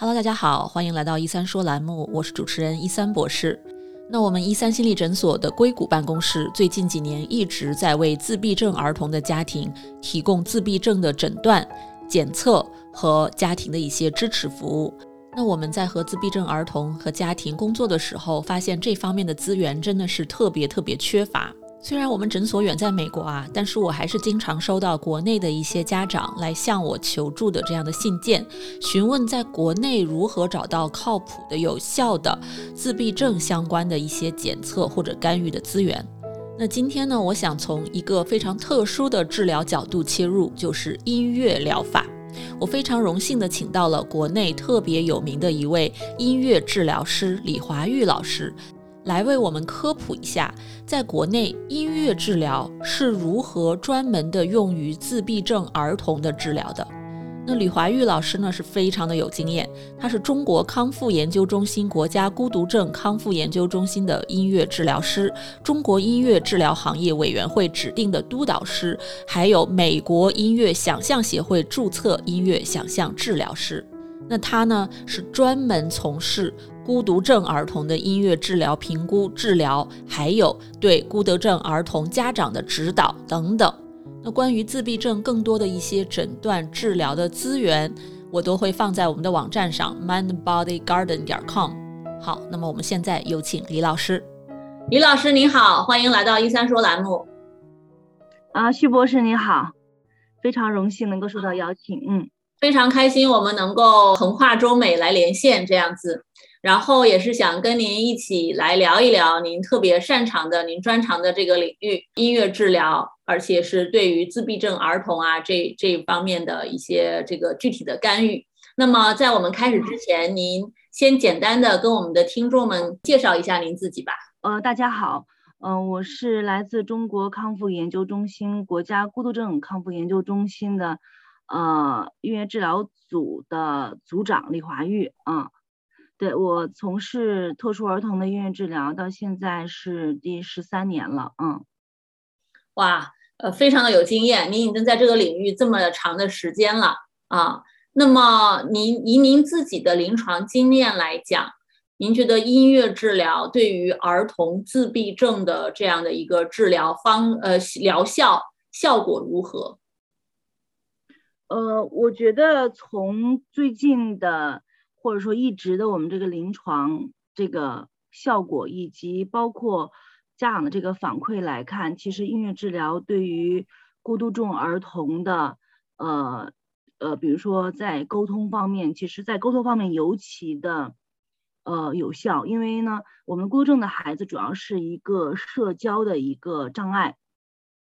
Hello，大家好，欢迎来到一三说栏目，我是主持人一三博士。那我们一三心理诊所的硅谷办公室最近几年一直在为自闭症儿童的家庭提供自闭症的诊断、检测和家庭的一些支持服务。那我们在和自闭症儿童和家庭工作的时候，发现这方面的资源真的是特别特别缺乏。虽然我们诊所远在美国啊，但是我还是经常收到国内的一些家长来向我求助的这样的信件，询问在国内如何找到靠谱的、有效的自闭症相关的一些检测或者干预的资源。那今天呢，我想从一个非常特殊的治疗角度切入，就是音乐疗法。我非常荣幸的请到了国内特别有名的一位音乐治疗师李华玉老师。来为我们科普一下，在国内音乐治疗是如何专门的用于自闭症儿童的治疗的。那李华玉老师呢是非常的有经验，他是中国康复研究中心国家孤独症康复研究中心的音乐治疗师，中国音乐治疗行业委员会指定的督导师，还有美国音乐想象协会注册音乐想象治疗师。那他呢是专门从事。孤独症儿童的音乐治疗、评估、治疗，还有对孤独症儿童家长的指导等等。那关于自闭症更多的一些诊断、治疗的资源，我都会放在我们的网站上，mindbodygarden 点 com。好，那么我们现在有请李老师。李老师您好，欢迎来到一三说栏目。啊，徐博士你好，非常荣幸能够受到邀请，嗯，非常开心我们能够横跨中美来连线这样子。然后也是想跟您一起来聊一聊您特别擅长的、您专长的这个领域——音乐治疗，而且是对于自闭症儿童啊这这方面的一些这个具体的干预。那么在我们开始之前，您先简单的跟我们的听众们介绍一下您自己吧。呃，大家好，嗯，我是来自中国康复研究中心国家孤独症康复研究中心的呃音乐治疗组的组长李华玉啊。对我从事特殊儿童的音乐治疗到现在是第十三年了，嗯，哇，呃，非常的有经验，您已经在这个领域这么长的时间了啊。那么您以您自己的临床经验来讲，您觉得音乐治疗对于儿童自闭症的这样的一个治疗方呃疗效效果如何？呃，我觉得从最近的。或者说一直的我们这个临床这个效果，以及包括家长的这个反馈来看，其实音乐治疗对于孤独症儿童的呃呃，比如说在沟通方面，其实在沟通方面尤其的呃有效，因为呢，我们孤独症的孩子主要是一个社交的一个障碍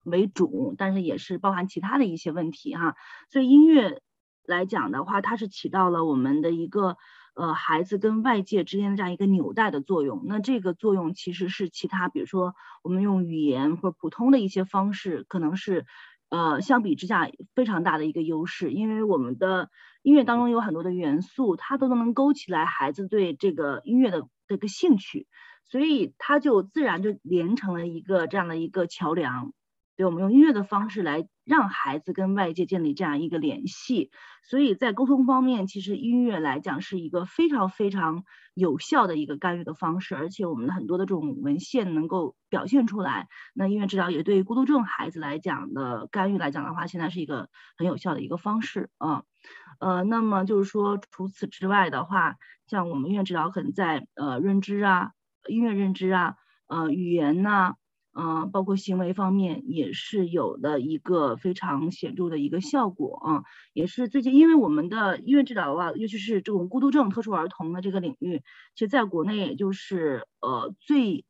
为主，但是也是包含其他的一些问题哈，所以音乐。来讲的话，它是起到了我们的一个呃孩子跟外界之间的这样一个纽带的作用。那这个作用其实是其他，比如说我们用语言或者普通的一些方式，可能是呃相比之下非常大的一个优势。因为我们的音乐当中有很多的元素，它都能勾起来孩子对这个音乐的这个兴趣，所以它就自然就连成了一个这样的一个桥梁。对，我们用音乐的方式来让孩子跟外界建立这样一个联系，所以在沟通方面，其实音乐来讲是一个非常非常有效的一个干预的方式，而且我们很多的这种文献能够表现出来。那音乐治疗也对于孤独症孩子来讲的干预来讲的话，现在是一个很有效的一个方式啊。呃，那么就是说，除此之外的话，像我们音乐治疗可能在呃认知啊、音乐认知啊、呃语言呐。嗯，包括行为方面也是有的一个非常显著的一个效果啊，也是最近，因为我们的音乐治疗啊，尤其是这种孤独症特殊儿童的这个领域，其实在国内也就是呃最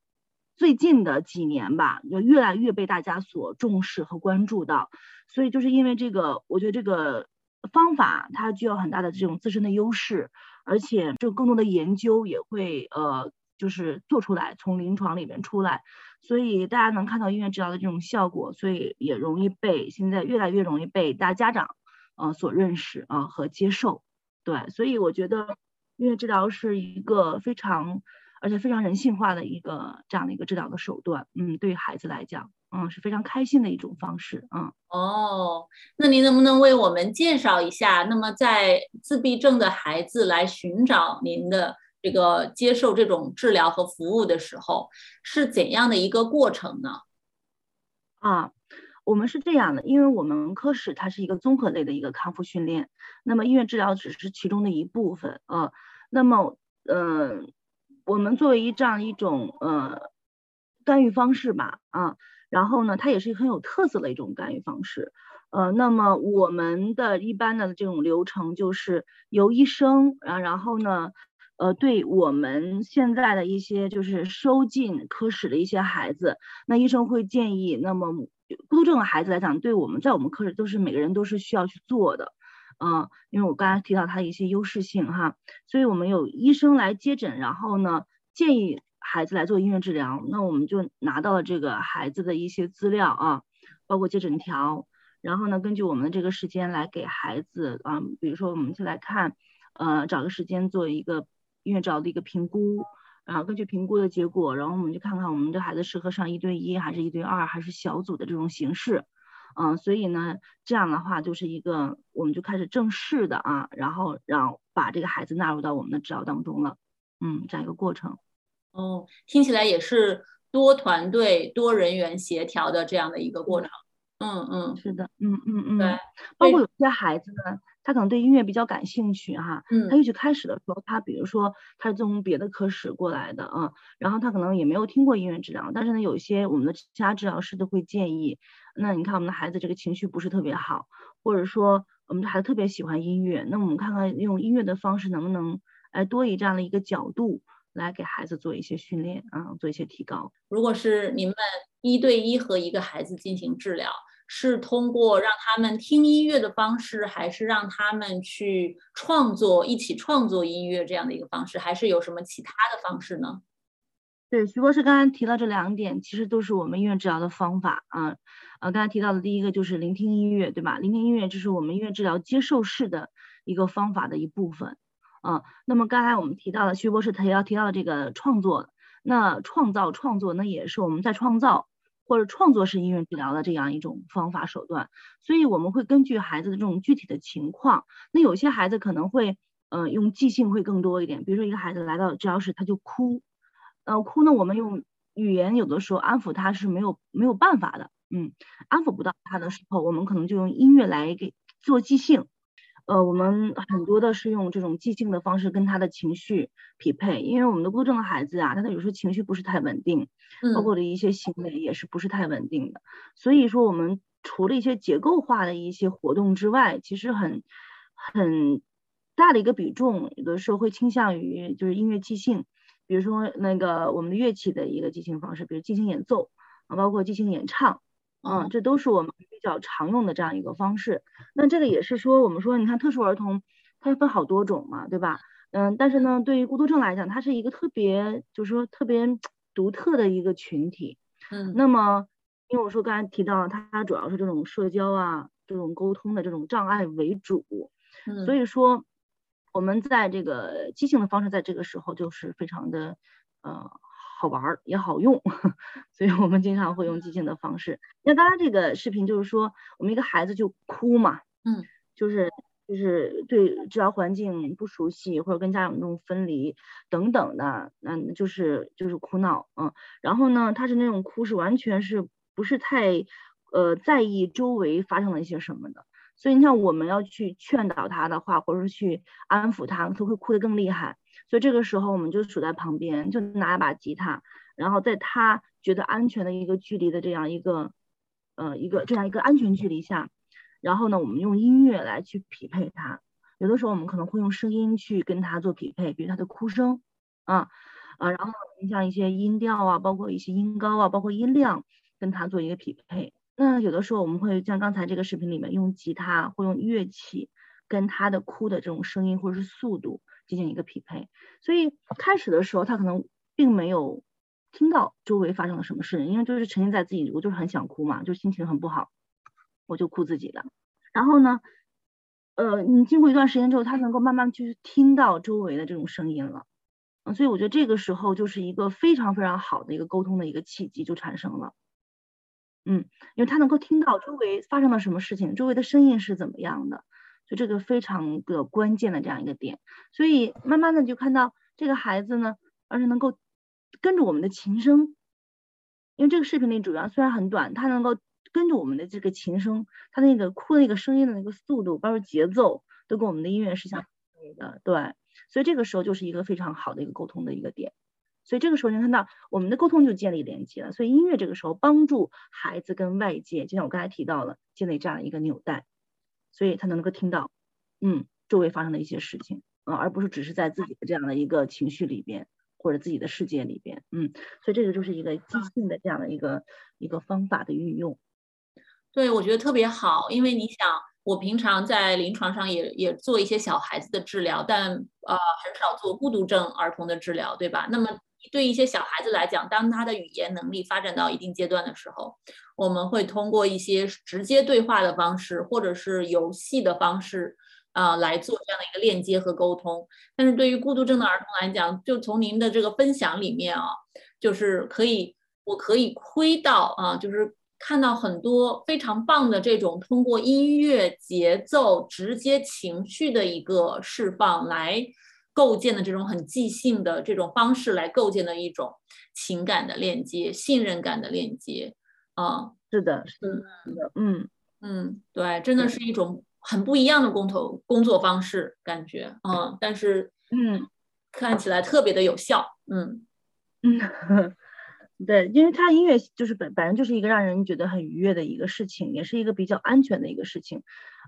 最近的几年吧，就越来越被大家所重视和关注到，所以就是因为这个，我觉得这个方法它具有很大的这种自身的优势，而且就更多的研究也会呃。就是做出来，从临床里面出来，所以大家能看到音乐治疗的这种效果，所以也容易被现在越来越容易被大家长呃所认识啊和接受。对，所以我觉得音乐治疗是一个非常而且非常人性化的一个这样的一个治疗的手段。嗯，对于孩子来讲，嗯，是非常开心的一种方式，嗯。哦，那您能不能为我们介绍一下？那么在自闭症的孩子来寻找您的这个接受这种治疗和服务的时候，是怎样的一个过程呢？啊，我们是这样的，因为我们科室它是一个综合类的一个康复训练，那么医院治疗只是其中的一部分啊。那么，呃，我们作为一这样一种呃干预方式吧，啊。然后呢，它也是很有特色的一种干预方式，呃，那么我们的一般的这种流程就是由医生，然然后呢，呃，对我们现在的一些就是收进科室的一些孩子，那医生会建议，那么孤独症的孩子来讲，对我们在我们科室都是每个人都是需要去做的，嗯，因为我刚才提到他的一些优势性哈，所以我们有医生来接诊，然后呢建议。孩子来做音乐治疗，那我们就拿到了这个孩子的一些资料啊，包括接诊条，然后呢，根据我们的这个时间来给孩子啊，比如说我们就来看，呃，找个时间做一个音乐治疗的一个评估，然后根据评估的结果，然后我们就看看我们这孩子适合上一对一还是一对二还是小组的这种形式，嗯，所以呢，这样的话就是一个我们就开始正式的啊，然后让把这个孩子纳入到我们的指导当中了，嗯，这样一个过程。哦，听起来也是多团队、多人员协调的这样的一个过程。嗯嗯，是的，嗯嗯嗯，对。包括有些孩子呢，他可能对音乐比较感兴趣哈，嗯，他一开始的时候，他比如说他是从别的科室过来的啊，然后他可能也没有听过音乐治疗，但是呢，有一些我们的其他治疗师都会建议，那你看我们的孩子这个情绪不是特别好，或者说我们的孩子特别喜欢音乐，那我们看看用音乐的方式能不能哎多以这样的一个角度。来给孩子做一些训练啊，做一些提高。如果是你们一对一和一个孩子进行治疗，是通过让他们听音乐的方式，还是让他们去创作、一起创作音乐这样的一个方式，还是有什么其他的方式呢？对，徐博士刚才提到这两点，其实都是我们音乐治疗的方法啊。呃，刚才提到的第一个就是聆听音乐，对吧？聆听音乐就是我们音乐治疗接受式的一个方法的一部分。啊，那么刚才我们提到了徐博士他也要提到这个创作，那创造创作那也是我们在创造或者创作式音乐治疗的这样一种方法手段，所以我们会根据孩子的这种具体的情况，那有些孩子可能会呃用即兴会更多一点，比如说一个孩子来到治疗室他就哭，呃哭呢我们用语言有的时候安抚他是没有没有办法的，嗯，安抚不到他的时候，我们可能就用音乐来给做即兴。呃，我们很多的是用这种即兴的方式跟他的情绪匹配，因为我们的孤独症的孩子啊，他的有时候情绪不是太稳定，包括的一些行为也是不是太稳定的。所以说，我们除了一些结构化的一些活动之外，其实很很大的一个比重，有的时候会倾向于就是音乐即兴，比如说那个我们的乐器的一个即兴方式，比如即兴演奏啊，包括即兴演唱。嗯，这都是我们比较常用的这样一个方式。那这个也是说，我们说，你看特殊儿童，它分好多种嘛，对吧？嗯，但是呢，对于孤独症来讲，它是一个特别，就是说特别独特的一个群体。嗯，那么，因为我说刚才提到，它主要是这种社交啊，这种沟通的这种障碍为主。嗯，所以说，我们在这个即兴的方式，在这个时候就是非常的，呃。好玩儿也好用，所以我们经常会用即兴的方式。那刚刚这个视频就是说，我们一个孩子就哭嘛，嗯，就是就是对治疗环境不熟悉，或者跟家长那种分离等等的，嗯，就是就是哭闹，嗯，然后呢，他是那种哭是完全是不是太呃在意周围发生了一些什么的，所以你像我们要去劝导他的话，或者是去安抚他，他会哭得更厉害。所以这个时候，我们就守在旁边，就拿一把吉他，然后在他觉得安全的一个距离的这样一个，呃，一个这样一个安全距离下，然后呢，我们用音乐来去匹配他。有的时候我们可能会用声音去跟他做匹配，比如他的哭声，啊啊，然后你像一些音调啊，包括一些音高啊，包括音量，跟他做一个匹配。那有的时候我们会像刚才这个视频里面用吉他或用乐器跟他的哭的这种声音或者是速度。进行一个匹配，所以开始的时候他可能并没有听到周围发生了什么事，因为就是沉浸在自己，我就是很想哭嘛，就心情很不好，我就哭自己的。然后呢，呃，你经过一段时间之后，他能够慢慢去听到周围的这种声音了，嗯，所以我觉得这个时候就是一个非常非常好的一个沟通的一个契机就产生了，嗯，因为他能够听到周围发生了什么事情，周围的声音是怎么样的，就这个非常的关键的这样一个点。所以慢慢的就看到这个孩子呢，而且能够跟着我们的琴声，因为这个视频里主要虽然很短，他能够跟着我们的这个琴声，他那个哭的那个声音的那个速度，包括节奏，都跟我们的音乐是相配的。对，所以这个时候就是一个非常好的一个沟通的一个点。所以这个时候你看到我们的沟通就建立连接了。所以音乐这个时候帮助孩子跟外界，就像我刚才提到了，建立这样一个纽带，所以他能够听到，嗯，周围发生的一些事情，啊，而不是只是在自己的这样的一个情绪里边或者自己的世界里边，嗯，所以这个就是一个即兴的这样的一个一个方法的运用。对，我觉得特别好，因为你想，我平常在临床上也也做一些小孩子的治疗，但呃很少做孤独症儿童的治疗，对吧？那么对一些小孩子来讲，当他的语言能力发展到一定阶段的时候，我们会通过一些直接对话的方式，或者是游戏的方式，啊，来做这样的一个链接和沟通。但是对于孤独症的儿童来讲，就从您的这个分享里面啊，就是可以，我可以窥到啊，就是看到很多非常棒的这种通过音乐节奏直接情绪的一个释放来。构建的这种很即兴的这种方式来构建的一种情感的链接、信任感的链接，啊，是的，是的，嗯。嗯，对，真的是一种很不一样的工头工作方式，感觉，嗯，但是，嗯，看起来特别的有效，嗯。嗯，对，因为他音乐就是本本身就是一个让人觉得很愉悦的一个事情，也是一个比较安全的一个事情，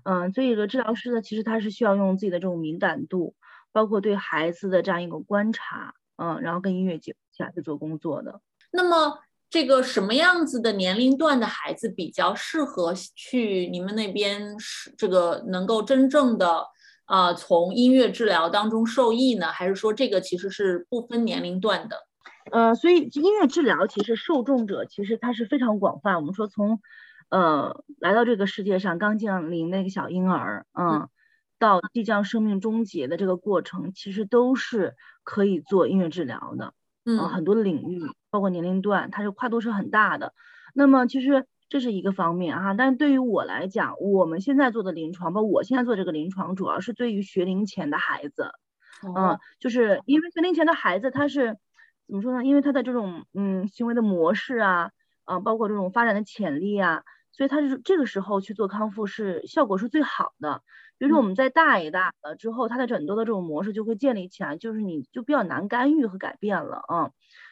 嗯，所以说治疗师呢，其实他是需要用自己的这种敏感度。包括对孩子的这样一个观察，嗯，然后跟音乐结合起来去做工作的。那么，这个什么样子的年龄段的孩子比较适合去你们那边是这个能够真正的啊从音乐治疗当中受益呢？还是说这个其实是不分年龄段的？呃，所以音乐治疗其实受众者其实它是非常广泛。我们说从呃来到这个世界上刚降临那个小婴儿，嗯。到即将生命终结的这个过程，其实都是可以做音乐治疗的。嗯，很多领域，包括年龄段，它是跨度是很大的。那么其实这是一个方面啊，但是对于我来讲，我们现在做的临床，包括我现在做这个临床，主要是对于学龄前的孩子。嗯，就是因为学龄前的孩子，他是怎么说呢？因为他的这种嗯行为的模式啊，啊，包括这种发展的潜力啊，所以他是这个时候去做康复是效果是最好的。比如说我们在大一大了之后，他的很多的这种模式就会建立起来，就是你就比较难干预和改变了啊，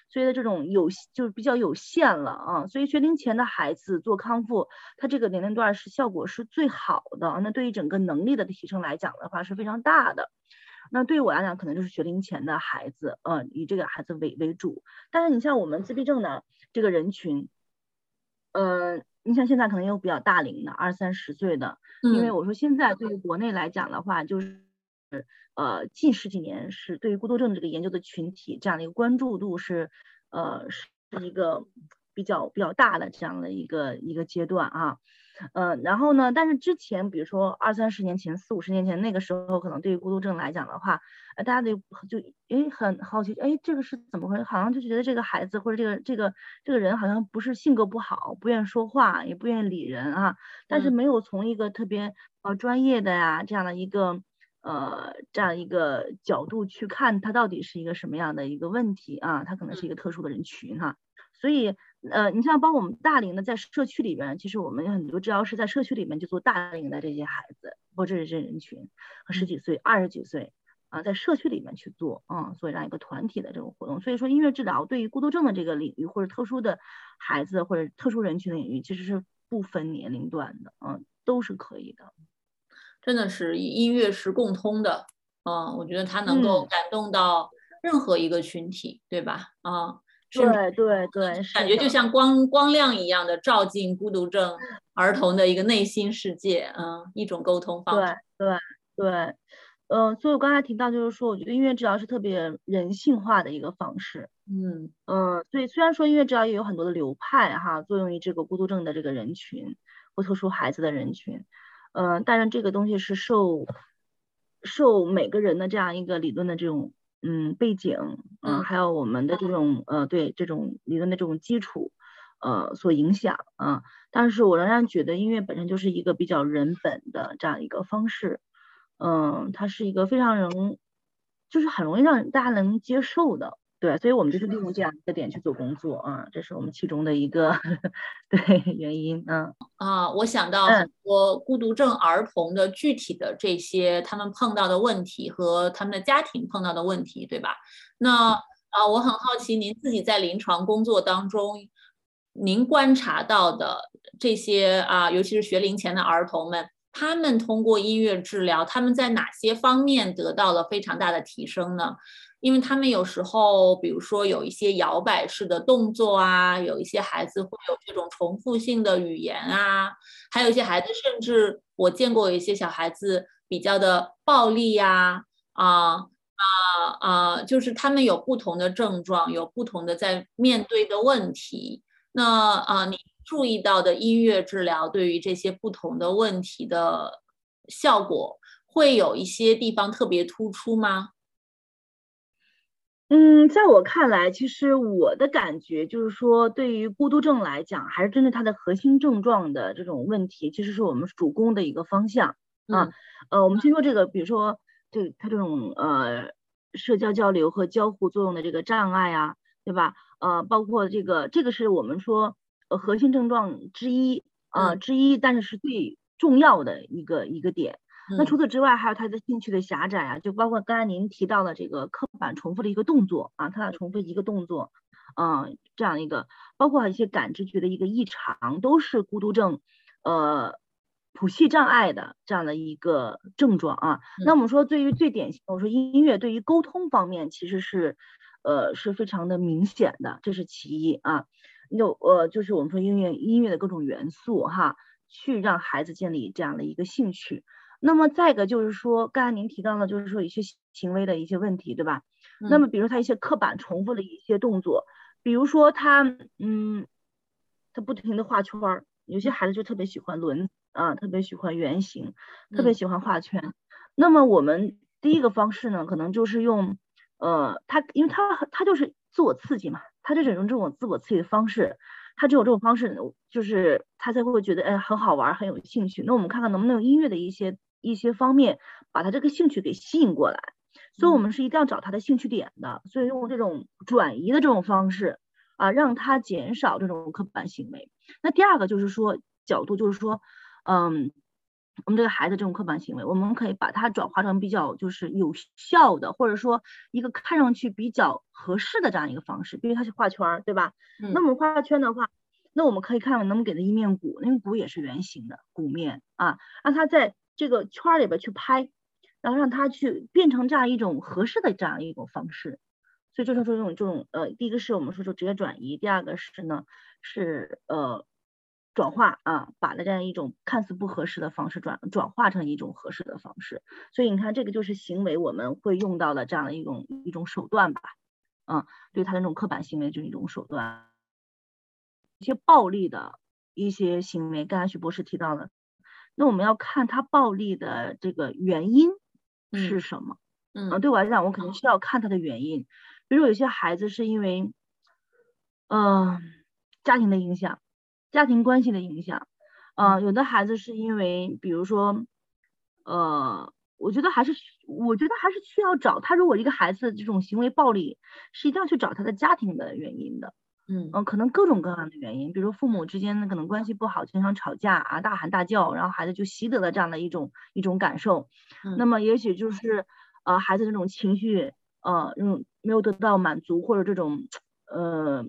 所以的这种有就是比较有限了啊，所以学龄前的孩子做康复，他这个年龄段是效果是最好的。那对于整个能力的提升来讲的话是非常大的。那对于我来讲，可能就是学龄前的孩子，呃，以这个孩子为为主。但是你像我们自闭症的这个人群，呃。你像现在可能有比较大龄的二三十岁的，因为我说现在对于国内来讲的话，就是呃近十几年是对于孤独症这个研究的群体这样的一个关注度是呃是一个比较比较大的这样的一个一个阶段啊。嗯，然后呢？但是之前，比如说二三十年前、四五十年前那个时候，可能对于孤独症来讲的话，呃，大家得就诶很好奇，哎，这个是怎么回事？好像就觉得这个孩子或者这个这个这个人好像不是性格不好，不愿意说话，也不愿意理人啊。但是没有从一个特别呃专业的呀这样的一个呃这样一个角度去看他到底是一个什么样的一个问题啊？他可能是一个特殊的人群哈，所以。呃，你像帮我们大龄的在社区里边，其实我们很多治疗师在社区里面就做大龄的这些孩子，或者是这人群，和十几岁、二十几岁啊，在社区里面去做，嗯，做这样一个团体的这种活动。所以说，音乐治疗对于孤独症的这个领域，或者特殊的孩子或者特殊人群的领域，其实是不分年龄段的，嗯，都是可以的。真的是音乐是共通的，嗯，我觉得它能够感动到任何一个群体，对吧？啊。对对对，感觉就像光光亮一样的照进孤独症儿童的一个内心世界，嗯，一种沟通方式。对对对，嗯，所以我刚才提到就是说，我觉得音乐治疗是特别人性化的一个方式。嗯嗯，所以虽然说音乐治疗也有很多的流派哈，作用于这个孤独症的这个人群或特殊孩子的人群，嗯，但是这个东西是受受每个人的这样一个理论的这种。嗯，背景，嗯，还有我们的这种，呃，对这种理论的这种基础，呃所影响啊。但是我仍然觉得音乐本身就是一个比较人本的这样一个方式，嗯，它是一个非常容，就是很容易让大家能接受的。对，所以我们就是利用这样一个点去做工作啊，这是我们其中的一个 对原因。嗯啊，我想到很多孤独症儿童的具体的这些他们碰到的问题和他们的家庭碰到的问题，对吧？那啊，我很好奇，您自己在临床工作当中，您观察到的这些啊，尤其是学龄前的儿童们，他们通过音乐治疗，他们在哪些方面得到了非常大的提升呢？因为他们有时候，比如说有一些摇摆式的动作啊，有一些孩子会有这种重复性的语言啊，还有一些孩子甚至我见过有一些小孩子比较的暴力呀，啊啊啊，就是他们有不同的症状，有不同的在面对的问题。那啊，你注意到的音乐治疗对于这些不同的问题的效果，会有一些地方特别突出吗？嗯，在我看来，其实我的感觉就是说，对于孤独症来讲，还是针对它的核心症状的这种问题，其实是我们主攻的一个方向啊。呃，我们先说这个，比如说，这它这种呃社交交流和交互作用的这个障碍啊，对吧？呃，包括这个，这个是我们说呃核心症状之一啊之一，但是是最重要的一个一个点。那除此之外，还有他的兴趣的狭窄啊，就包括刚才您提到的这个刻板重复的一个动作啊，他俩重复一个动作，嗯，这样一个，包括一些感知觉的一个异常，都是孤独症，呃，谱系障碍的这样的一个症状啊。那我们说，对于最典型，我说音乐对于沟通方面其实是，呃，是非常的明显的，这是其一啊。有呃，就是我们说音乐音乐的各种元素哈，去让孩子建立这样的一个兴趣。那么再一个就是说，刚才您提到了，就是说一些行为的一些问题，对吧？那么比如他一些刻板重复的一些动作，比如说他，嗯，他不停的画圈儿，有些孩子就特别喜欢轮啊，特别喜欢圆形，特别喜欢画圈。那么我们第一个方式呢，可能就是用，呃，他因为他他就是自我刺激嘛，他就是用这种自我刺激的方式。他只有这种方式，就是他才会觉得哎很好玩，很有兴趣。那我们看看能不能用音乐的一些一些方面，把他这个兴趣给吸引过来。所以，我们是一定要找他的兴趣点的。所以，用这种转移的这种方式啊，让他减少这种刻板行为。那第二个就是说角度，就是说，嗯，我们这个孩子这种刻板行为，我们可以把它转化成比较就是有效的，或者说一个看上去比较合适的这样一个方式。比如他是画圈儿，对吧？那么画圈的话。那我们可以看，能不能给他一面鼓？那个鼓也是圆形的鼓面啊，让他在这个圈里边去拍，然后让他去变成这样一种合适的这样一种方式。所以就是说这种这种呃，第一个是我们说说直接转移，第二个是呢是呃转化啊，把的这样一种看似不合适的方式转转化成一种合适的方式。所以你看这个就是行为我们会用到的这样的一种一种手段吧，嗯，对他的那种刻板行为就是一种手段。一些暴力的一些行为，刚才徐博士提到的，那我们要看他暴力的这个原因是什么。嗯，啊，对我来讲，我肯定需要看他的原因。比如有些孩子是因为，嗯，家庭的影响，家庭关系的影响。啊，有的孩子是因为，比如说，呃，我觉得还是，我觉得还是需要找他。如果一个孩子这种行为暴力，是一定要去找他的家庭的原因的。嗯可能各种各样的原因，比如父母之间的可能关系不好，经常吵架啊，大喊大叫，然后孩子就习得了这样的一种一种感受。那么也许就是呃孩子这种情绪呃嗯没有得到满足，或者这种呃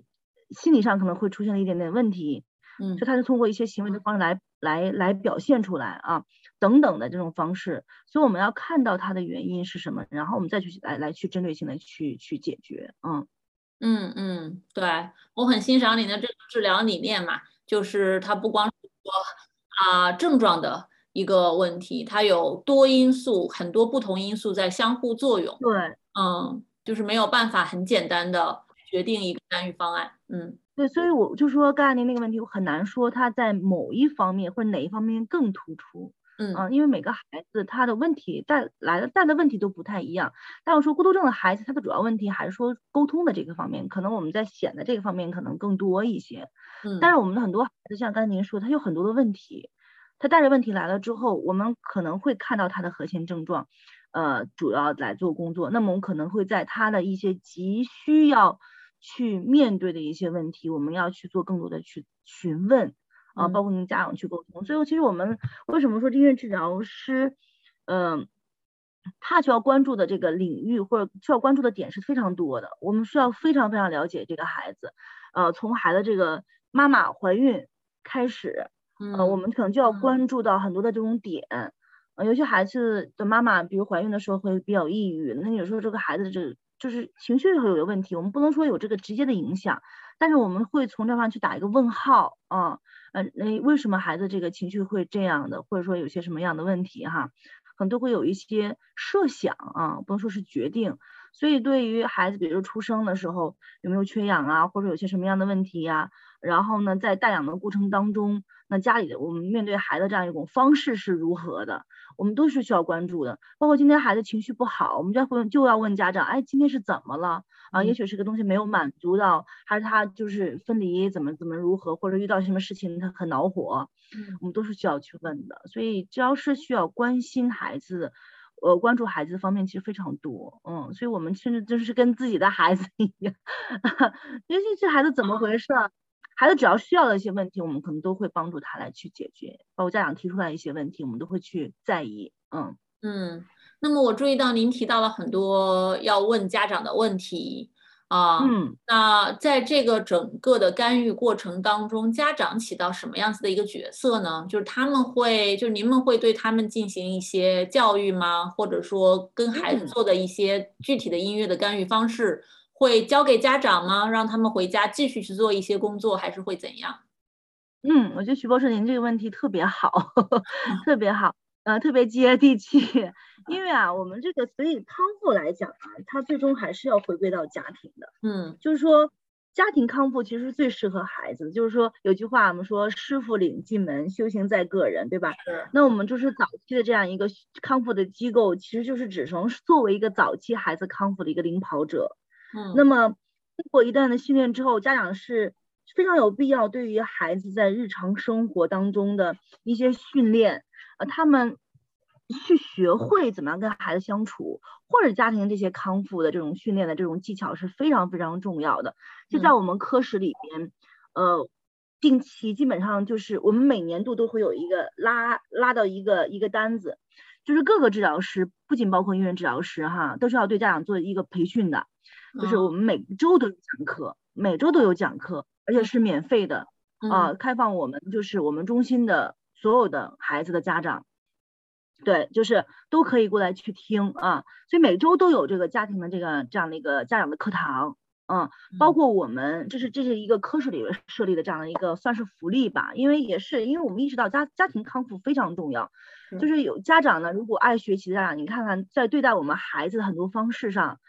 心理上可能会出现了一点点问题。嗯，就他就通过一些行为的方式来来来表现出来啊等等的这种方式。所以我们要看到他的原因是什么，然后我们再去来来去针对性的去去解决。嗯。嗯嗯，对我很欣赏你的这个治疗理念嘛，就是它不光是说啊症状的一个问题，它有多因素，很多不同因素在相互作用。对，嗯，就是没有办法很简单的决定一个干预方案。嗯，对，所以我就说刚才您那个问题，我很难说它在某一方面或者哪一方面更突出。嗯，因为每个孩子他的问题带来的带的问题都不太一样。但我说孤独症的孩子，他的主要问题还是说沟通的这个方面，可能我们在显的这个方面可能更多一些。嗯，但是我们的很多孩子，像刚才您说，他有很多的问题，他带着问题来了之后，我们可能会看到他的核心症状，呃，主要来做工作。那么我们可能会在他的一些急需要去面对的一些问题，我们要去做更多的去询问。啊，包括跟家长去沟通，所以其实我们为什么说音乐治疗师，嗯，他需要关注的这个领域或者需要关注的点是非常多的。我们需要非常非常了解这个孩子，呃，从孩子这个妈妈怀孕开始，呃，我们可能就要关注到很多的这种点。呃，有些孩子的妈妈，比如怀孕的时候会比较抑郁，那有时候这个孩子这就是情绪会有个问题，我们不能说有这个直接的影响，但是我们会从这方去打一个问号啊。呃，那为什么孩子这个情绪会这样的，或者说有些什么样的问题哈，可能都会有一些设想啊，不能说是决定。所以对于孩子，比如说出生的时候有没有缺氧啊，或者有些什么样的问题呀？然后呢，在带养的过程当中，那家里的我们面对孩子这样一种方式是如何的？我们都是需要关注的。包括今天孩子情绪不好，我们就要问，就要问家长，哎，今天是怎么了？啊，也许是个东西没有满足到，还是他就是分离怎么怎么如何，或者遇到什么事情他很恼火，我们都是需要去问的。所以只要是需要关心孩子，呃，关注孩子的方面其实非常多，嗯，所以我们甚至就是跟自己的孩子一样，尤其这孩子怎么回事？孩子只要需要的一些问题，我们可能都会帮助他来去解决，包括家长提出来一些问题，我们都会去在意。嗯嗯。那么我注意到您提到了很多要问家长的问题啊。嗯。那在这个整个的干预过程当中，家长起到什么样子的一个角色呢？就是他们会，就是您们会对他们进行一些教育吗？或者说跟孩子做的一些具体的音乐的干预方式？会交给家长吗？让他们回家继续去做一些工作，还是会怎样？嗯，我觉得徐博士您这个问题特别好，呵 呵特别好，呃，特别接地气。因为啊，我们这个所以康复来讲啊，它最终还是要回归到家庭的。嗯，就是说家庭康复其实最适合孩子。就是说有句话我们说师傅领进门，修行在个人，对吧？是。那我们就是早期的这样一个康复的机构，其实就是只能作为一个早期孩子康复的一个领跑者。嗯，那么经过一段的训练之后，家长是非常有必要对于孩子在日常生活当中的一些训练，呃，他们去学会怎么样跟孩子相处，或者家庭这些康复的这种训练的这种技巧是非常非常重要的。就在我们科室里边，呃，定期基本上就是我们每年度都会有一个拉拉到一个一个单子，就是各个治疗师，不仅包括音乐治疗师哈，都是要对家长做一个培训的。就是我们每周都有讲课，每周都有讲课，而且是免费的啊，开放我们就是我们中心的所有的孩子的家长，对，就是都可以过来去听啊，所以每周都有这个家庭的这个这样的一个家长的课堂，嗯，包括我们这是这是一个科室里面设立的这样的一个算是福利吧，因为也是因为我们意识到家家庭康复非常重要，就是有家长呢，如果爱学习的家长，你看看在对待我们孩子的很多方式上。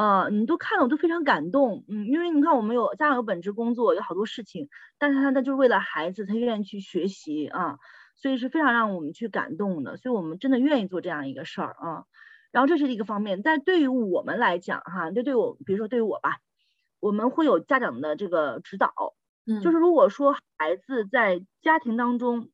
呃，你都看了，我都非常感动，嗯，因为你看我们有家长有本职工作，有好多事情，但是他他就是为了孩子，他愿意去学习啊，所以是非常让我们去感动的，所以我们真的愿意做这样一个事儿啊。然后这是一个方面，但对于我们来讲哈，就对我，比如说对于我吧，我们会有家长的这个指导，嗯，就是如果说孩子在家庭当中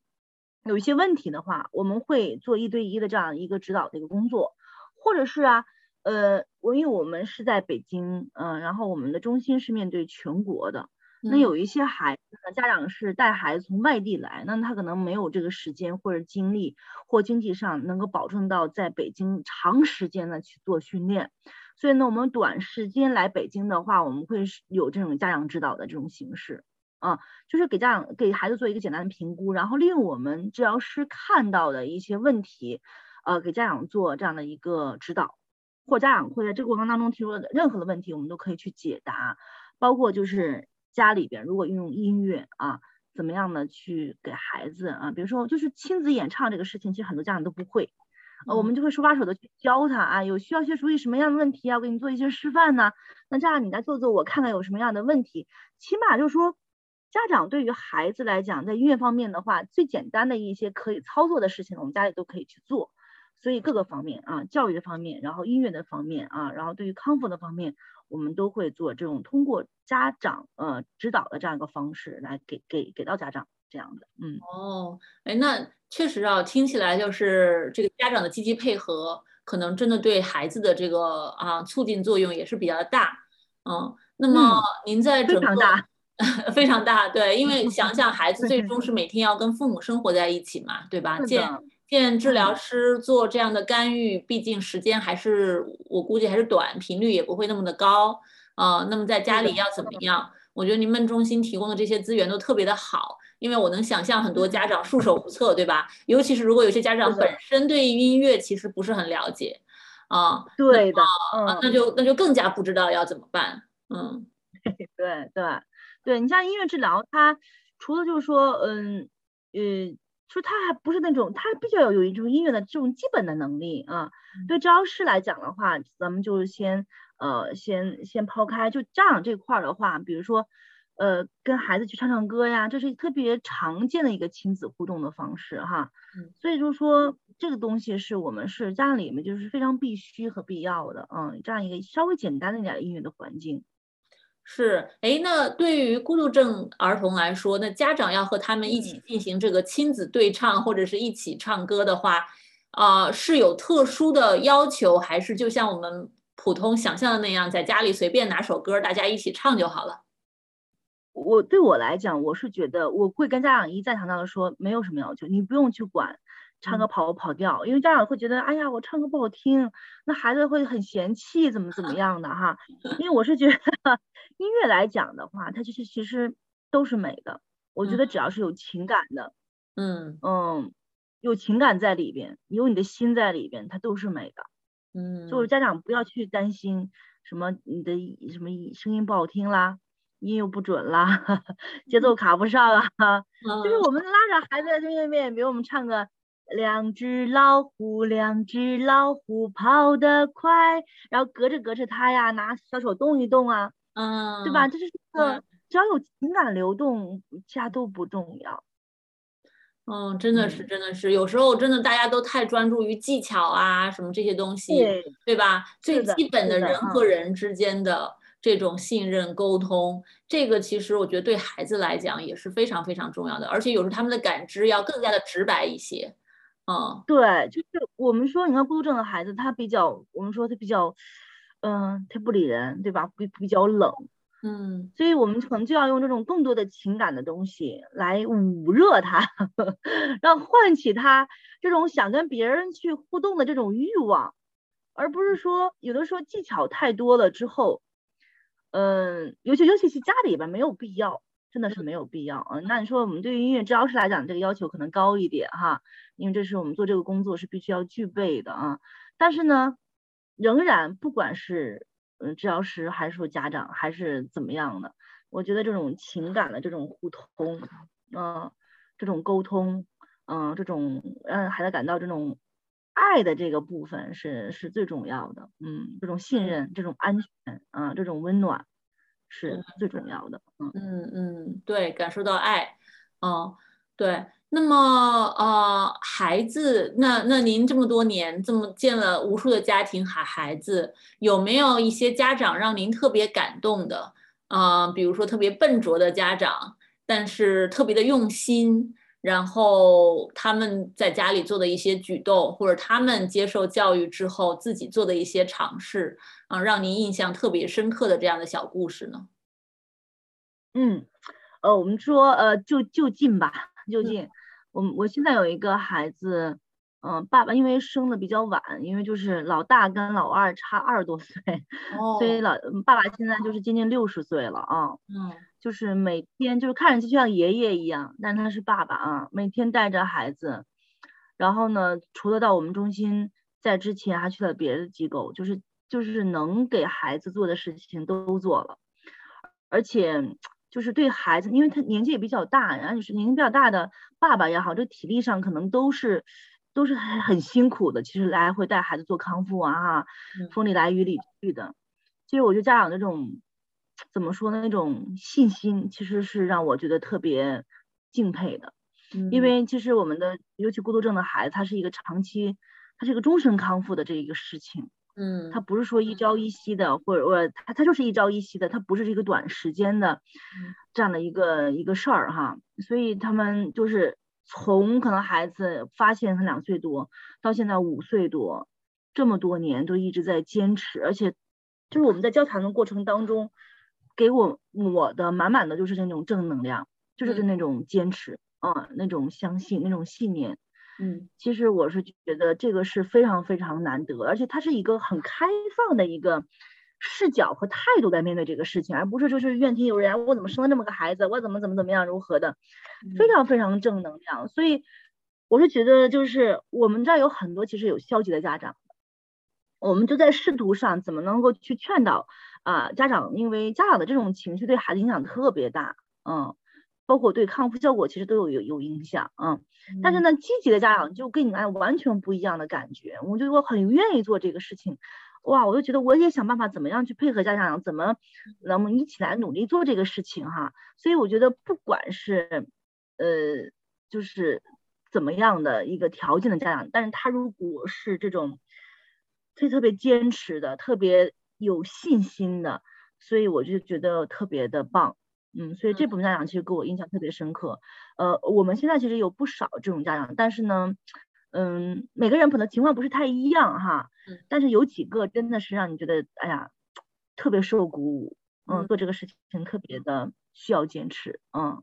有一些问题的话，我们会做一对一的这样一个指导的一个工作，或者是啊。呃，我因为我们是在北京，嗯，然后我们的中心是面对全国的，那有一些孩子呢，家长是带孩子从外地来，那他可能没有这个时间或者精力或经济上能够保证到在北京长时间的去做训练，所以呢，我们短时间来北京的话，我们会有这种家长指导的这种形式，啊，就是给家长给孩子做一个简单的评估，然后利用我们治疗师看到的一些问题，呃，给家长做这样的一个指导。或家长会在这个过程当中提出的任何的问题，我们都可以去解答，包括就是家里边如果运用音乐啊，怎么样的去给孩子啊，比如说就是亲子演唱这个事情，其实很多家长都不会，呃，我们就会手把手的去教他啊，有需要去注意什么样的问题啊，我给你做一些示范呢，那这样你来做做，我看看有什么样的问题，起码就是说，家长对于孩子来讲，在音乐方面的话，最简单的一些可以操作的事情，我们家里都可以去做。所以各个方面啊，教育的方面，然后音乐的方面啊，然后对于康复的方面，我们都会做这种通过家长呃指导的这样一个方式来给给给到家长这样的。嗯，哦，哎，那确实啊，听起来就是这个家长的积极配合，可能真的对孩子的这个啊促进作用也是比较大。嗯，那么您在整个 非常大，对，因为想想孩子最终是每天要跟父母生活在一起嘛，对吧？见见治疗师做这样的干预，毕竟时间还是我估计还是短，频率也不会那么的高啊。那么在家里要怎么样？我觉得您们中心提供的这些资源都特别的好，因为我能想象很多家长束手无策，对吧？尤其是如果有些家长本身对音乐其实不是很了解啊，对的，啊，那就那就更加不知道要怎么办。嗯，对 对。对你像音乐治疗，它除了就是说，嗯，呃，说他还不是那种，他必须要有一种音乐的这种基本的能力啊。对治疗师来讲的话，咱们就是先，呃，先先抛开就家长这块儿的话，比如说，呃，跟孩子去唱唱歌呀，这是特别常见的一个亲子互动的方式哈。所以就是说，这个东西是我们是家里面就是非常必须和必要的，嗯，这样一个稍微简单的一点音乐的环境。是，哎，那对于孤独症儿童来说，那家长要和他们一起进行这个亲子对唱，或者是一起唱歌的话，啊，是有特殊的要求，还是就像我们普通想象的那样，在家里随便拿首歌，大家一起唱就好了？我对我来讲，我是觉得我会跟家长一再强调的说，没有什么要求，你不用去管。唱歌跑不跑调，因为家长会觉得，哎呀，我唱歌不好听，那孩子会很嫌弃，怎么怎么 样的哈。因为我是觉得音乐来讲的话，它其实其实都是美的。我觉得只要是有情感的，嗯嗯，有情感在里边，有你的心在里边，它都是美的。嗯，就是家长不要去担心什么你的什么声音不好听啦，音又不准啦，节奏卡不上啊。就是我们拉着孩子在对面，比如我们唱个。两只老虎，两只老虎跑得快，然后隔着隔着它呀，拿小手动一动啊，嗯，对吧？这是个只要有情感流动，其他都不重要。嗯，真的是，真的是，有时候真的大家都太专注于技巧啊，什么这些东西，对吧？最基本的人和人之间的这种信任沟通，这个其实我觉得对孩子来讲也是非常非常重要的，而且有时候他们的感知要更加的直白一些。嗯，对，就是我们说，你看孤独症的孩子，他比较，我们说他比较，嗯，他不理人，对吧？比比较冷，嗯，所以我们可能就要用这种更多的情感的东西来捂热他，让唤起他这种想跟别人去互动的这种欲望，而不是说有的时候技巧太多了之后，嗯，尤其尤其是家里边没有必要。真的是没有必要啊！那你说我们对于音乐治疗师来讲，这个要求可能高一点哈，因为这是我们做这个工作是必须要具备的啊。但是呢，仍然不管是嗯治疗师还是说家长还是怎么样的，我觉得这种情感的这种互通，嗯，这种沟通，嗯，这种让孩子感到这种爱的这个部分是是最重要的，嗯，这种信任，这种安全，啊，这种温暖。是最重要的，嗯。嗯嗯，对，感受到爱，嗯，对。那么呃，孩子，那那您这么多年这么见了无数的家庭孩孩子，有没有一些家长让您特别感动的？啊，比如说特别笨拙的家长，但是特别的用心。然后他们在家里做的一些举动，或者他们接受教育之后自己做的一些尝试，啊，让您印象特别深刻的这样的小故事呢？嗯，呃，我们说，呃，就就近吧，就近。我我现在有一个孩子，嗯，爸爸因为生的比较晚，因为就是老大跟老二差二十多岁，所以老爸爸现在就是接近六十岁了啊。嗯。就是每天就是看上去就像爷爷一样，但他是爸爸啊，每天带着孩子，然后呢，除了到我们中心，在之前还去了别的机构，就是就是能给孩子做的事情都做了，而且就是对孩子，因为他年纪也比较大，然后就是年纪比较大的爸爸也好，这体力上可能都是都是很很辛苦的，其实来回带孩子做康复啊，哈，风里来雨里去的，其实我觉得家长那种。怎么说呢？那种信心其实是让我觉得特别敬佩的，因为其实我们的尤其孤独症的孩子，他是一个长期，他是一个终身康复的这一个事情。嗯，他不是说一朝一夕的，或者或者他他就是一朝一夕的，他不是一个短时间的这样的一个一个事儿哈。所以他们就是从可能孩子发现他两岁多到现在五岁多，这么多年都一直在坚持，而且就是我们在交谈的过程当中，给我我的满满的就是那种正能量，就是那种坚持啊，那种相信，那种信念。嗯，其实我是觉得这个是非常非常难得，而且它是一个很开放的一个视角和态度在面对这个事情，而不是就是怨天尤人，我怎么生了这么个孩子，我怎么怎么怎么样如何的，非常非常正能量。所以我是觉得，就是我们这儿有很多其实有消极的家长，我们就在试图上怎么能够去劝导啊家长，因为家长的这种情绪对孩子影响特别大，嗯。包括对康复效果其实都有有有影响啊，但是呢，积极的家长就跟你们完全不一样的感觉，我就我很愿意做这个事情，哇，我就觉得我也想办法怎么样去配合家长，怎么能一起来努力做这个事情哈，所以我觉得不管是呃就是怎么样的一个条件的家长，但是他如果是这种特特别坚持的，特别有信心的，所以我就觉得特别的棒。嗯，所以这部分家长其实给我印象特别深刻。呃，我们现在其实有不少这种家长，但是呢，嗯，每个人可能情况不是太一样哈。嗯。但是有几个真的是让你觉得，哎呀，特别受鼓舞。嗯。做这个事情特别的需要坚持。嗯。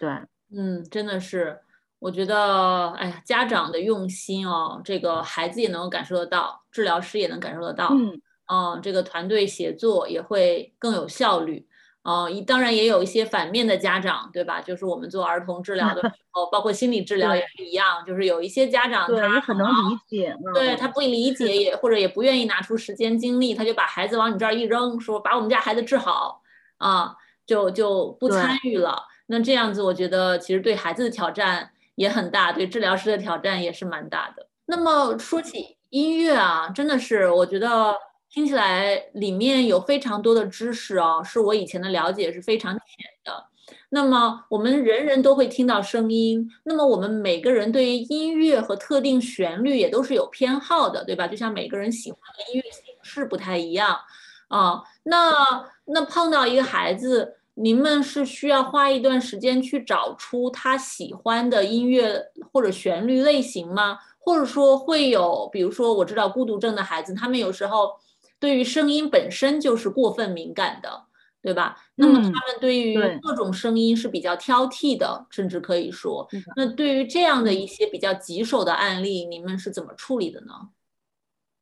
对。嗯，真的是，我觉得，哎呀，家长的用心哦，这个孩子也能感受得到，治疗师也能感受得到。嗯。嗯，这个团队协作也会更有效率。哦，当然也有一些反面的家长，对吧？就是我们做儿童治疗的时候，包括心理治疗也是一样，就是有一些家长他很能理解，对他不理解也或者也不愿意拿出时间精力，他就把孩子往你这儿一扔，说把我们家孩子治好啊，就就不参与了。那这样子，我觉得其实对孩子的挑战也很大，对治疗师的挑战也是蛮大的。那么说起音乐啊，真的是我觉得。听起来里面有非常多的知识哦，是我以前的了解是非常浅的。那么我们人人都会听到声音，那么我们每个人对于音乐和特定旋律也都是有偏好的，对吧？就像每个人喜欢的音乐形式不太一样啊。那那碰到一个孩子，你们是需要花一段时间去找出他喜欢的音乐或者旋律类型吗？或者说会有，比如说我知道孤独症的孩子，他们有时候。对于声音本身就是过分敏感的，对吧？那么他们对于各种声音是比较挑剔的，甚至可以说，那对于这样的一些比较棘手的案例，你们是怎么处理的呢？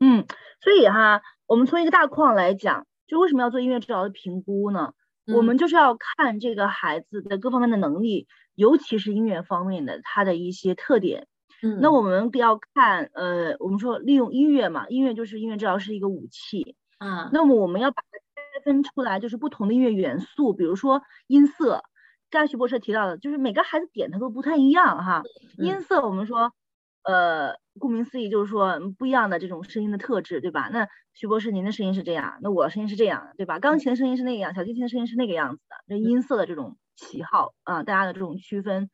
嗯，所以哈，我们从一个大框来讲，就为什么要做音乐治疗的评估呢？我们就是要看这个孩子的各方面的能力，尤其是音乐方面的他的一些特点。嗯，那我们要看，呃，我们说利用音乐嘛，音乐就是音乐治疗是一个武器，嗯，那么我们要把它拆分出来，就是不同的音乐元素，比如说音色，刚才徐博士提到的，就是每个孩子点它都不太一样哈，音色我们说，呃，顾名思义就是说不一样的这种声音的特质，对吧？那徐博士您的声音是这样，那我声音是这样，对吧？钢琴的声音是那样，小提琴的声音是那个样子的，这音色的这种喜好啊，大家的这种区分，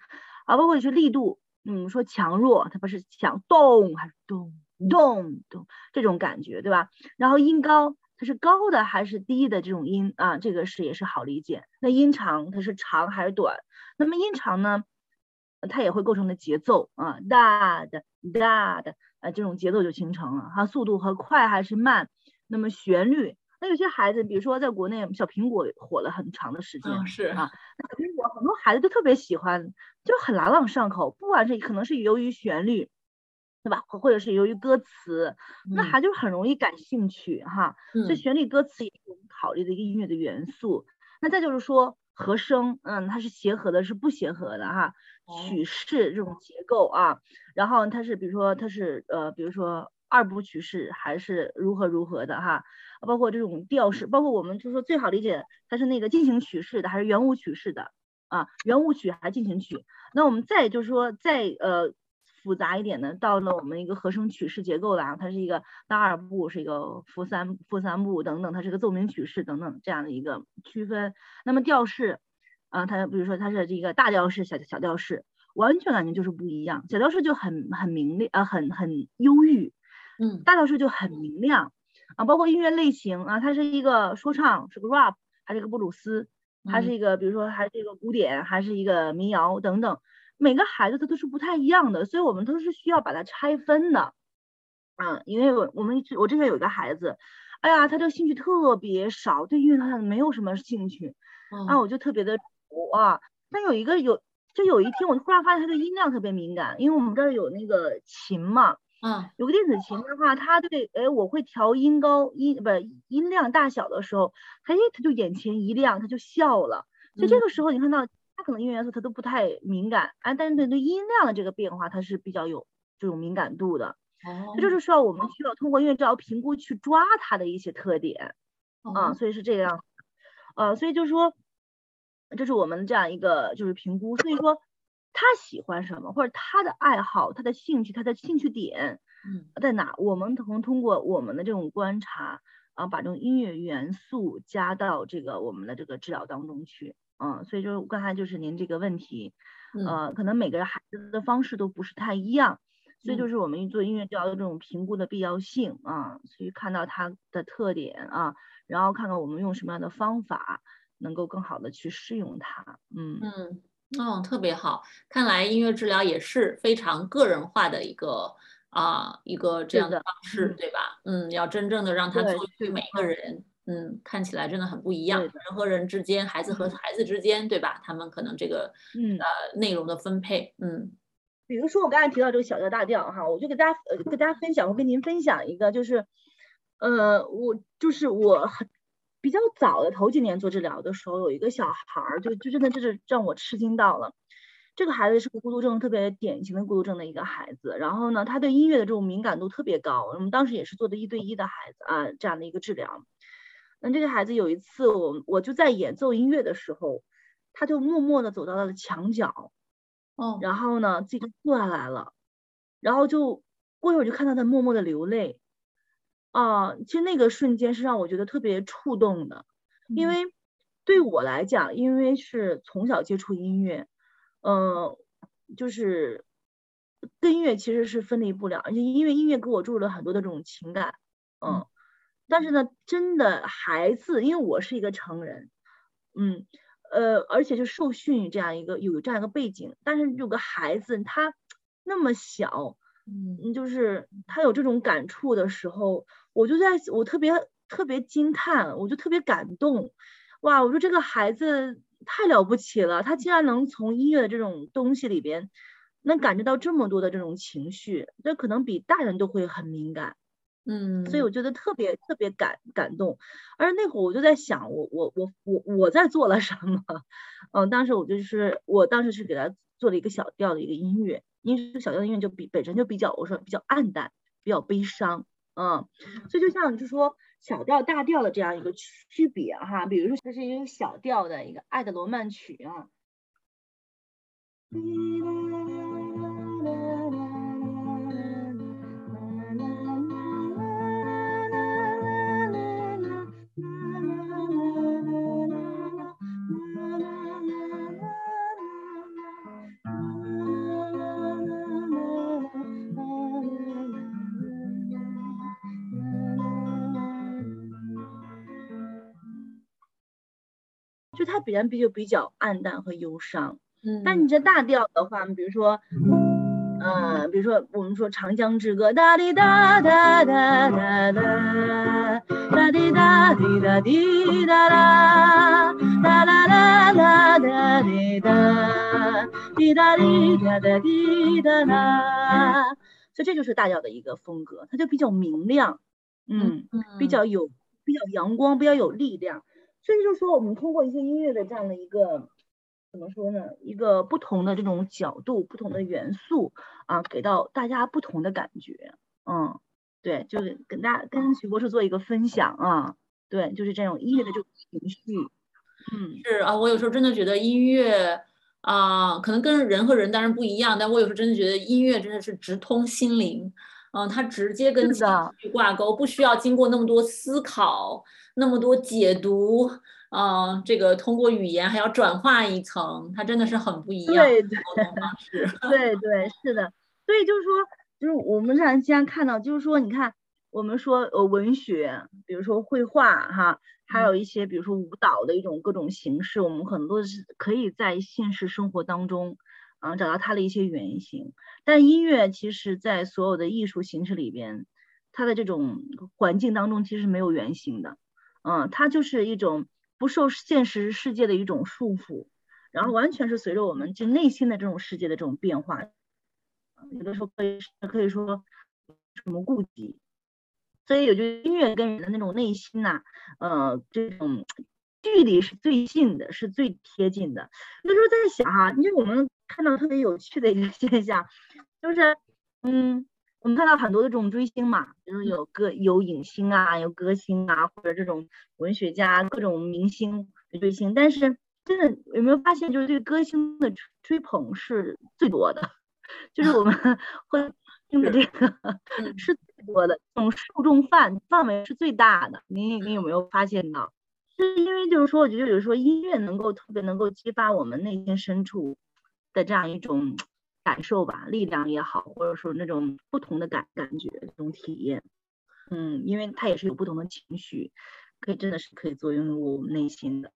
啊，包括是力度。嗯，说强弱，它不是强动还是动动动这种感觉，对吧？然后音高，它是高的还是低的这种音啊？这个是也是好理解。那音长，它是长还是短？那么音长呢，它也会构成的节奏啊，大的大的啊，这种节奏就形成了哈。速度和快还是慢？那么旋律。那有些孩子，比如说在国内，小苹果火了很长的时间，是啊，小苹果很多孩子都特别喜欢，就很朗朗上口。不管是可能是由于旋律，对吧？或者是由于歌词，那孩子就很容易感兴趣哈。所以旋律、歌词也是我们考虑的一个音乐的元素。那再就是说和声，嗯，它是协和的，是不协和的哈。曲式这种结构啊，然后它是比如说它是呃，比如说二部曲式还是如何如何的哈。包括这种调式，包括我们就是说最好理解它是那个进行曲式的还是圆舞曲式的啊？圆舞曲还是进行曲？那我们再就是说再呃复杂一点的，到了我们一个和声曲式结构了啊，它是一个大二部，是一个复三复三部等等，它是个奏鸣曲式等等这样的一个区分。那么调式，啊，它比如说它是这个大调式、小小调式，完全感觉就是不一样。小调式就很很明亮，呃，很很忧郁，嗯，大调式就很明亮，啊，包括音乐类型啊，它是一个说唱，是个 rap，还是一个布鲁斯，还是一个比如说还是一个古典，还是一个民谣等等。每个孩子他都是不太一样的，所以我们都是需要把它拆分的，嗯，因为我我们我之前有一个孩子，哎呀，他这个兴趣特别少，对音乐他没有什么兴趣，啊，我就特别的愁啊。但有一个有，就有一天我突然发现他的音量特别敏感，因为我们这儿有那个琴嘛，嗯，有个电子琴的话，它对，哎，我会调音高音不音量大小的时候，他一他就眼前一亮，他就笑了。所以这个时候你看到。他可能音乐元素他都不太敏感，哎，但是对对音量的这个变化，他是比较有这种敏感度的。哦，这就是需要我们需要通过音乐治疗评估去抓他的一些特点，啊，所以是这样，呃，所以就是说，这是我们这样一个就是评估。所以说他喜欢什么，或者他的爱好、他的兴趣、他的兴趣点在哪，我们从通过我们的这种观察，啊，把这种音乐元素加到这个我们的这个治疗当中去。嗯，所以就是刚才就是您这个问题，呃，可能每个孩子的方式都不是太一样，所以就是我们做音乐教育这种评估的必要性啊，所以看到他的特点啊，然后看看我们用什么样的方法能够更好的去适用它。嗯嗯，哦，特别好，看来音乐治疗也是非常个人化的一个啊一个这样的方式，对吧？嗯，要真正的让他做于每个人。嗯，看起来真的很不一样，人和人之间，孩子和孩子之间，对吧？他们可能这个，嗯，呃，内容的分配，嗯，比如说我刚才提到这个小调大调哈，我就给大家呃跟大家分享，我跟您分享一个，就是，呃，我就是我很比较早的头几年做治疗的时候，有一个小孩儿，就就真的就是让我吃惊到了，这个孩子是个孤独症特别典型的孤独症的一个孩子，然后呢，他对音乐的这种敏感度特别高，我们当时也是做的一对一的孩子啊这样的一个治疗。那这个孩子有一次，我我就在演奏音乐的时候，他就默默的走到了墙角，哦，然后呢自己就坐下来了，然后就过一会儿就看到他默默的流泪，啊，其实那个瞬间是让我觉得特别触动的，因为对我来讲，因为是从小接触音乐，嗯，就是跟音乐其实是分离不了，而且因为音乐给我注入了很多的这种情感，嗯。但是呢，真的孩子，因为我是一个成人，嗯，呃，而且就受训这样一个有这样一个背景，但是有个孩子他那么小，嗯，就是他有这种感触的时候，我就在我特别特别惊叹，我就特别感动，哇，我说这个孩子太了不起了，他竟然能从音乐的这种东西里边能感觉到这么多的这种情绪，这可能比大人都会很敏感。嗯，所以我觉得特别特别感感动，而那会儿我就在想，我我我我我在做了什么？嗯，当时我就是我当时是给他做了一个小调的一个音乐，因为小调的音乐就比本身就比较我说比较暗淡，比较悲伤，嗯，所以就像就说小调大调的这样一个区别哈，比如说这是一个小调的一个爱的罗曼曲啊。它比然比就比较暗淡和忧伤，嗯，但你这大调的话，比如说，嗯，比如说我们说《长江之歌》，哒滴哒哒哒哒哒，哒滴哒滴哒滴哒啦，哒啦啦啦哒滴哒，滴哒滴哒哒滴哒啦，所以这就是大调的一个风格，它就比较明亮，嗯，比较有比较阳光，比较有力量。所以就是说，我们通过一些音乐的这样的一个怎么说呢？一个不同的这种角度、不同的元素啊，给到大家不同的感觉。嗯，对，就是跟大家跟徐博士做一个分享啊。对，就是这种音乐的这种情绪。嗯，是啊，我有时候真的觉得音乐啊，可能跟人和人当然不一样，但我有时候真的觉得音乐真的是直通心灵，嗯，它直接跟情绪挂钩，不需要经过那么多思考，那么多解读，嗯，这个通过语言还要转化一层，它真的是很不一样的沟通方式。对 对，是的，所以就是说，就是我们常经常看到，就是说，你看。我们说呃文学，比如说绘画哈，还有一些比如说舞蹈的一种各种形式，我们很多是可以在现实生活当中，嗯找到它的一些原型。但音乐其实，在所有的艺术形式里边，它的这种环境当中其实没有原型的，嗯，它就是一种不受现实世界的一种束缚，然后完全是随着我们就内心的这种世界的这种变化，有的时候可以可以说什么顾忌。所以，也就音乐跟人的那种内心呐，呃，这种距离是最近的，是最贴近的。那时候在想哈，因为我们看到特别有趣的一个现象，就是，嗯，我们看到很多的这种追星嘛，比如有歌有影星啊，有歌星啊，或者这种文学家、各种明星的追星。但是，真的有没有发现，就是对歌星的吹捧是最多的，就是我们 会。听的这个 是最多的，这种受众范范围是最大的。你你有没有发现到？是因为就是说，我觉得有时候音乐能够特别能够激发我们内心深处的这样一种感受吧，力量也好，或者说那种不同的感感觉，这种体验。嗯，因为它也是有不同的情绪，可以真的是可以作用于我们内心的。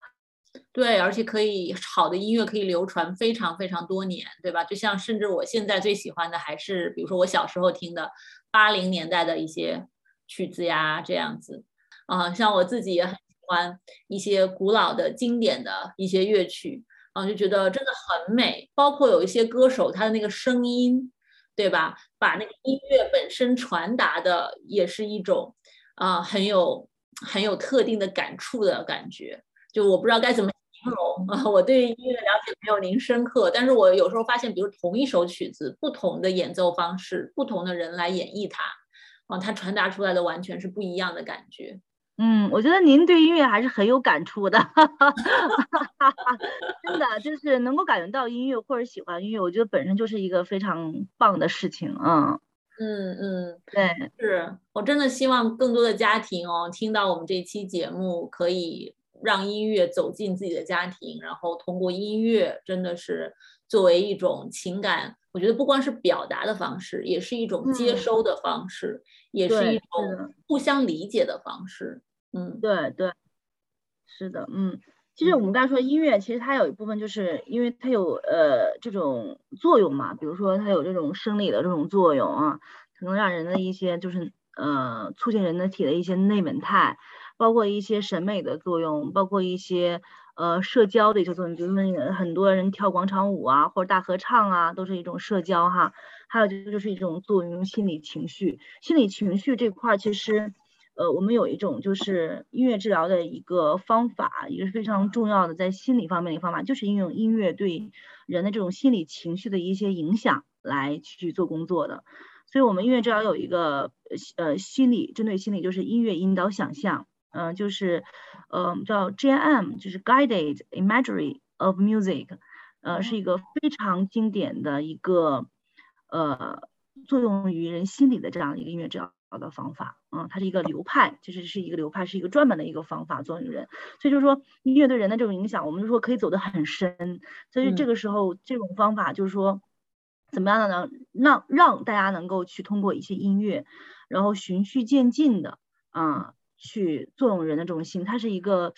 对，而且可以好的音乐可以流传非常非常多年，对吧？就像甚至我现在最喜欢的还是，比如说我小时候听的八零年代的一些曲子呀，这样子。啊，像我自己也很喜欢一些古老的经典的一些乐曲，啊，就觉得真的很美。包括有一些歌手他的那个声音，对吧？把那个音乐本身传达的也是一种啊很有很有特定的感触的感觉。就我不知道该怎么形容啊，我对音乐了解没有您深刻，但是我有时候发现，比如同一首曲子，不同的演奏方式，不同的人来演绎它，啊，它传达出来的完全是不一样的感觉。嗯，我觉得您对音乐还是很有感触的，真的就是能够感觉到音乐或者喜欢音乐，我觉得本身就是一个非常棒的事情啊。嗯嗯，对，是我真的希望更多的家庭哦，听到我们这期节目可以。让音乐走进自己的家庭，然后通过音乐，真的是作为一种情感，我觉得不光是表达的方式，也是一种接收的方式，也是一种互相理解的方式。嗯，对对，是的，嗯，其实我们刚才说音乐，其实它有一部分就是因为它有呃这种作用嘛，比如说它有这种生理的这种作用啊，可能让人的一些就是呃促进人的体的一些内稳态。包括一些审美的作用，包括一些呃社交的一些作用，比如说很多人跳广场舞啊，或者大合唱啊，都是一种社交哈。还有就就是一种作用心理情绪，心理情绪这块其实，呃，我们有一种就是音乐治疗的一个方法，也是非常重要的，在心理方面的一个方法，就是应用音乐对人的这种心理情绪的一些影响来去做工作的。所以，我们音乐治疗有一个呃心理针对心理，就是音乐引导想象。嗯，就是，呃，叫 G.M，就是 Guided Imagery of Music，呃，是一个非常经典的一个，呃，作用于人心理的这样一个音乐治疗的方法。嗯，它是一个流派，其实是一个流派，是一个专门的一个方法作用于人。所以就是说，音乐对人的这种影响，我们就说可以走得很深。所以这个时候，这种方法就是说，怎么样的呢？让让大家能够去通过一些音乐，然后循序渐进的，啊。去作用人的这种心，它是一个，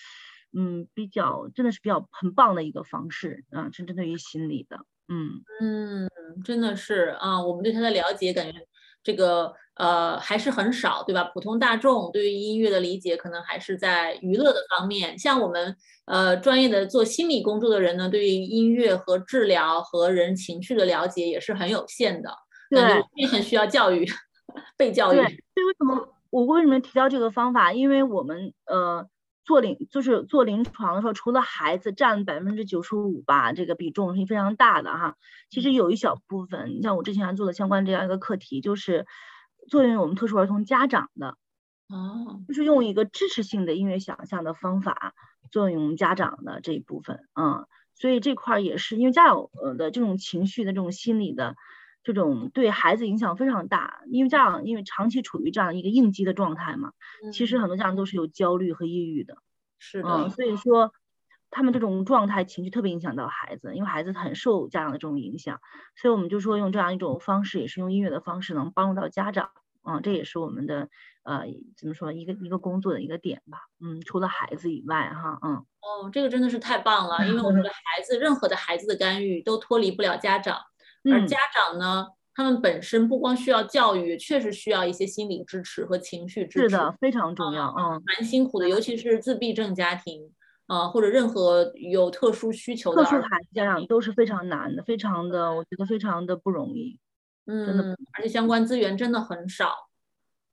嗯，比较真的是比较很棒的一个方式啊，是针对于心理的，嗯嗯，真的是啊，我们对它的了解感觉这个呃还是很少，对吧？普通大众对于音乐的理解可能还是在娱乐的方面，像我们呃专业的做心理工作的人呢，对于音乐和治疗和人情绪的了解也是很有限的，对，也很需要教育，被教育。对，为什么？我为什么提到这个方法？因为我们呃做临就是做临床的时候，除了孩子占百分之九十五吧，这个比重是非常大的哈。其实有一小部分，你像我之前还做的相关这样一个课题，就是作用于我们特殊儿童家长的，哦，就是用一个支持性的音乐想象的方法作用于我们家长的这一部分，嗯。所以这块也是因为家长呃的这种情绪的这种心理的这种对孩子影响非常大，因为家长因为长期处于这样一个应激的状态嘛，其实很多家长都是有焦虑和抑郁的，是的，所以说他们这种状态情绪特别影响到孩子，因为孩子很受家长的这种影响，所以我们就说用这样一种方式，也是用音乐的方式能帮助到家长。嗯，这也是我们的呃，怎么说一个一个工作的一个点吧。嗯，除了孩子以外，哈，嗯，哦，这个真的是太棒了，因为我们的 孩子，任何的孩子的干预都脱离不了家长，而家长呢，他们本身不光需要教育，确实需要一些心理支持和情绪支持，是的，非常重要，嗯，蛮辛苦的，尤其是自闭症家庭，啊，或者任何有特殊需求的特殊孩子家长都是非常难的，非常的，我觉得非常的不容易。嗯，而且相关资源真的很少。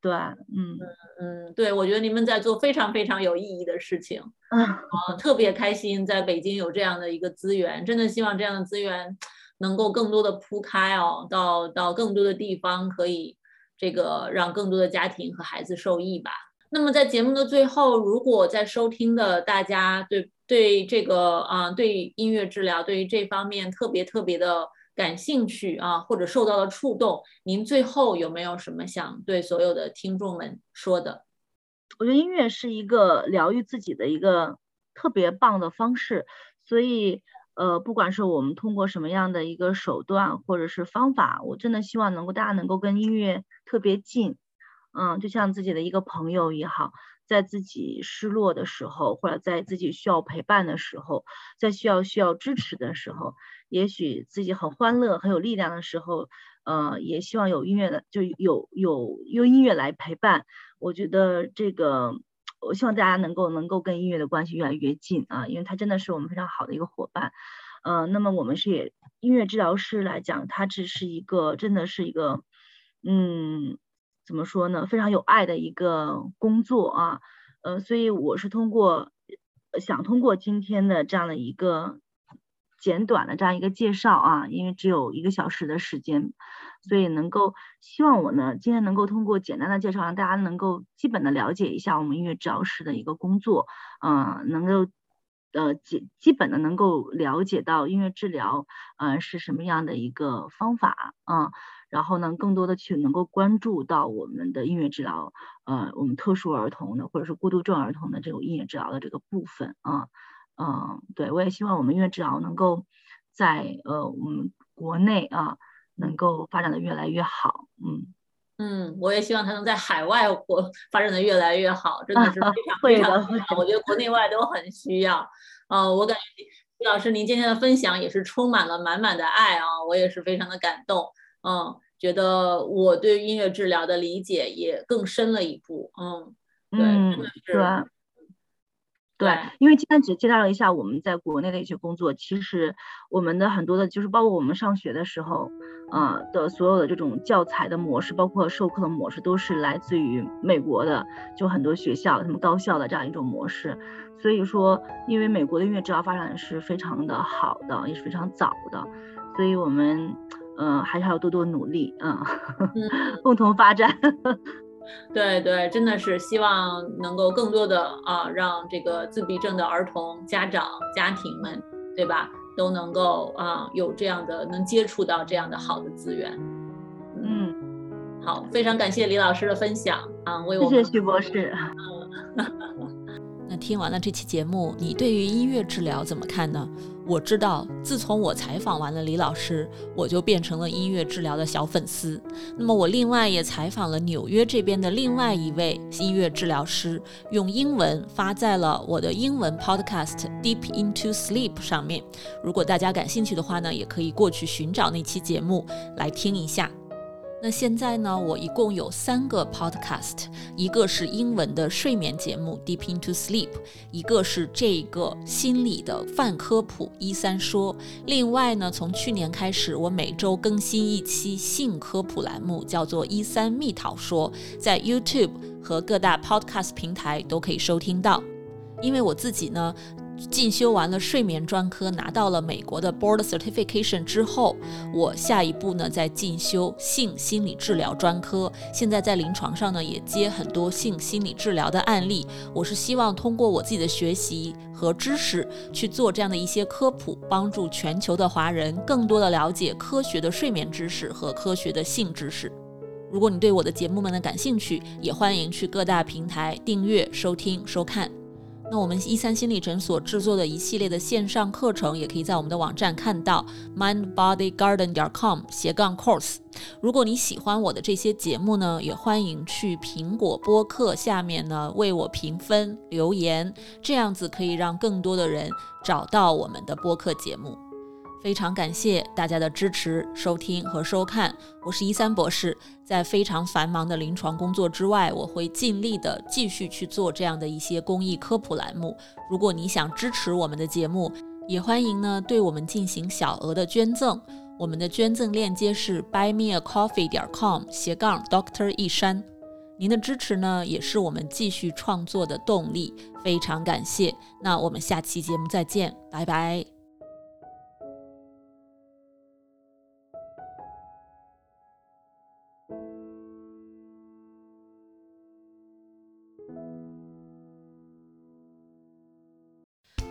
对，嗯嗯对，我觉得你们在做非常非常有意义的事情，啊，特别开心在北京有这样的一个资源，真的希望这样的资源 能够更多的铺开哦，到到更多的地方，可以这个让更多的家庭和孩子受益吧。那么在节目的最后，如果在收听的大家对对这个啊，对音乐治疗，对于这方面特别特别的。感兴趣啊，或者受到了触动，您最后有没有什么想对所有的听众们说的？我觉得音乐是一个疗愈自己的一个特别棒的方式，所以呃，不管是我们通过什么样的一个手段或者是方法，我真的希望能够大家能够跟音乐特别近，嗯，就像自己的一个朋友也好。在自己失落的时候，或者在自己需要陪伴的时候，在需要需要支持的时候，也许自己很欢乐、很有力量的时候，呃，也希望有音乐的，就有有用音乐来陪伴。我觉得这个，我希望大家能够能够跟音乐的关系越来越近啊，因为它真的是我们非常好的一个伙伴。呃，那么我们是也音乐治疗师来讲，它只是一个，真的是一个，嗯。怎么说呢？非常有爱的一个工作啊，呃，所以我是通过想通过今天的这样的一个简短的这样一个介绍啊，因为只有一个小时的时间，所以能够希望我呢今天能够通过简单的介绍，让大家能够基本的了解一下我们音乐治疗师的一个工作，嗯，能够呃基基本的能够了解到音乐治疗呃是什么样的一个方法啊。然后呢，更多的去能够关注到我们的音乐治疗，呃，我们特殊儿童的或者是孤独症儿童的这种音乐治疗的这个部分啊，嗯，对我也希望我们音乐治疗能够在呃我们国内啊能够发展的越来越好，嗯嗯，我也希望它能在海外国发展的越来越好，真的是非常 非常好，我觉得国内外都很需要，呃，我感觉李老师您今天的分享也是充满了满满的爱啊，我也是非常的感动。嗯，觉得我对音乐治疗的理解也更深了一步。嗯，对，对，对，因为今天只介绍了一下我们在国内的一些工作，其实我们的很多的，就是包括我们上学的时候，呃的所有的这种教材的模式，包括授课的模式，都是来自于美国的，就很多学校、他们高校的这样一种模式。所以说，因为美国的音乐治疗发展是非常的好的，也是非常早的，所以我们。嗯，还是要多多努力，嗯，共同发展。对对，真的是希望能够更多的啊，让这个自闭症的儿童家长家庭们，对吧，都能够啊有这样的能接触到这样的好的资源。嗯，好，非常感谢李老师的分享啊，为我们谢谢徐博士。那听完了这期节目，你对于音乐治疗怎么看呢？我知道，自从我采访完了李老师，我就变成了音乐治疗的小粉丝。那么我另外也采访了纽约这边的另外一位音乐治疗师，用英文发在了我的英文 podcast Deep Into Sleep 上面。如果大家感兴趣的话呢，也可以过去寻找那期节目来听一下。那现在呢？我一共有三个 podcast，一个是英文的睡眠节目 Deep into Sleep，一个是这个心理的泛科普一三说，另外呢，从去年开始，我每周更新一期性科普栏目，叫做一三蜜桃说，在 YouTube 和各大 podcast 平台都可以收听到。因为我自己呢。进修完了睡眠专科，拿到了美国的 Board Certification 之后，我下一步呢在进修性心理治疗专科。现在在临床上呢也接很多性心理治疗的案例。我是希望通过我自己的学习和知识去做这样的一些科普，帮助全球的华人更多的了解科学的睡眠知识和科学的性知识。如果你对我的节目们呢感兴趣，也欢迎去各大平台订阅、收听、收看。那我们一三心理诊所制作的一系列的线上课程，也可以在我们的网站看到 mindbodygarden 点 com 斜杠 course。如果你喜欢我的这些节目呢，也欢迎去苹果播客下面呢为我评分留言，这样子可以让更多的人找到我们的播客节目。非常感谢大家的支持、收听和收看。我是一三博士，在非常繁忙的临床工作之外，我会尽力的继续去做这样的一些公益科普栏目。如果你想支持我们的节目，也欢迎呢对我们进行小额的捐赠。我们的捐赠链接是 buymeacoffee 点 com 斜杠 Doctor 一山。您的支持呢，也是我们继续创作的动力。非常感谢。那我们下期节目再见，拜拜。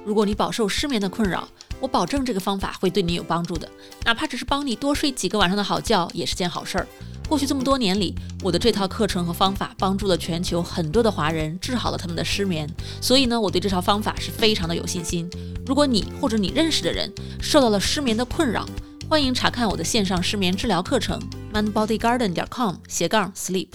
如果你饱受失眠的困扰，我保证这个方法会对你有帮助的。哪怕只是帮你多睡几个晚上的好觉，也是件好事儿。过去这么多年里，我的这套课程和方法帮助了全球很多的华人，治好了他们的失眠。所以呢，我对这套方法是非常的有信心。如果你或者你认识的人受到了失眠的困扰，欢迎查看我的线上失眠治疗课程：mindbodygarden 点 com 斜杠 sleep。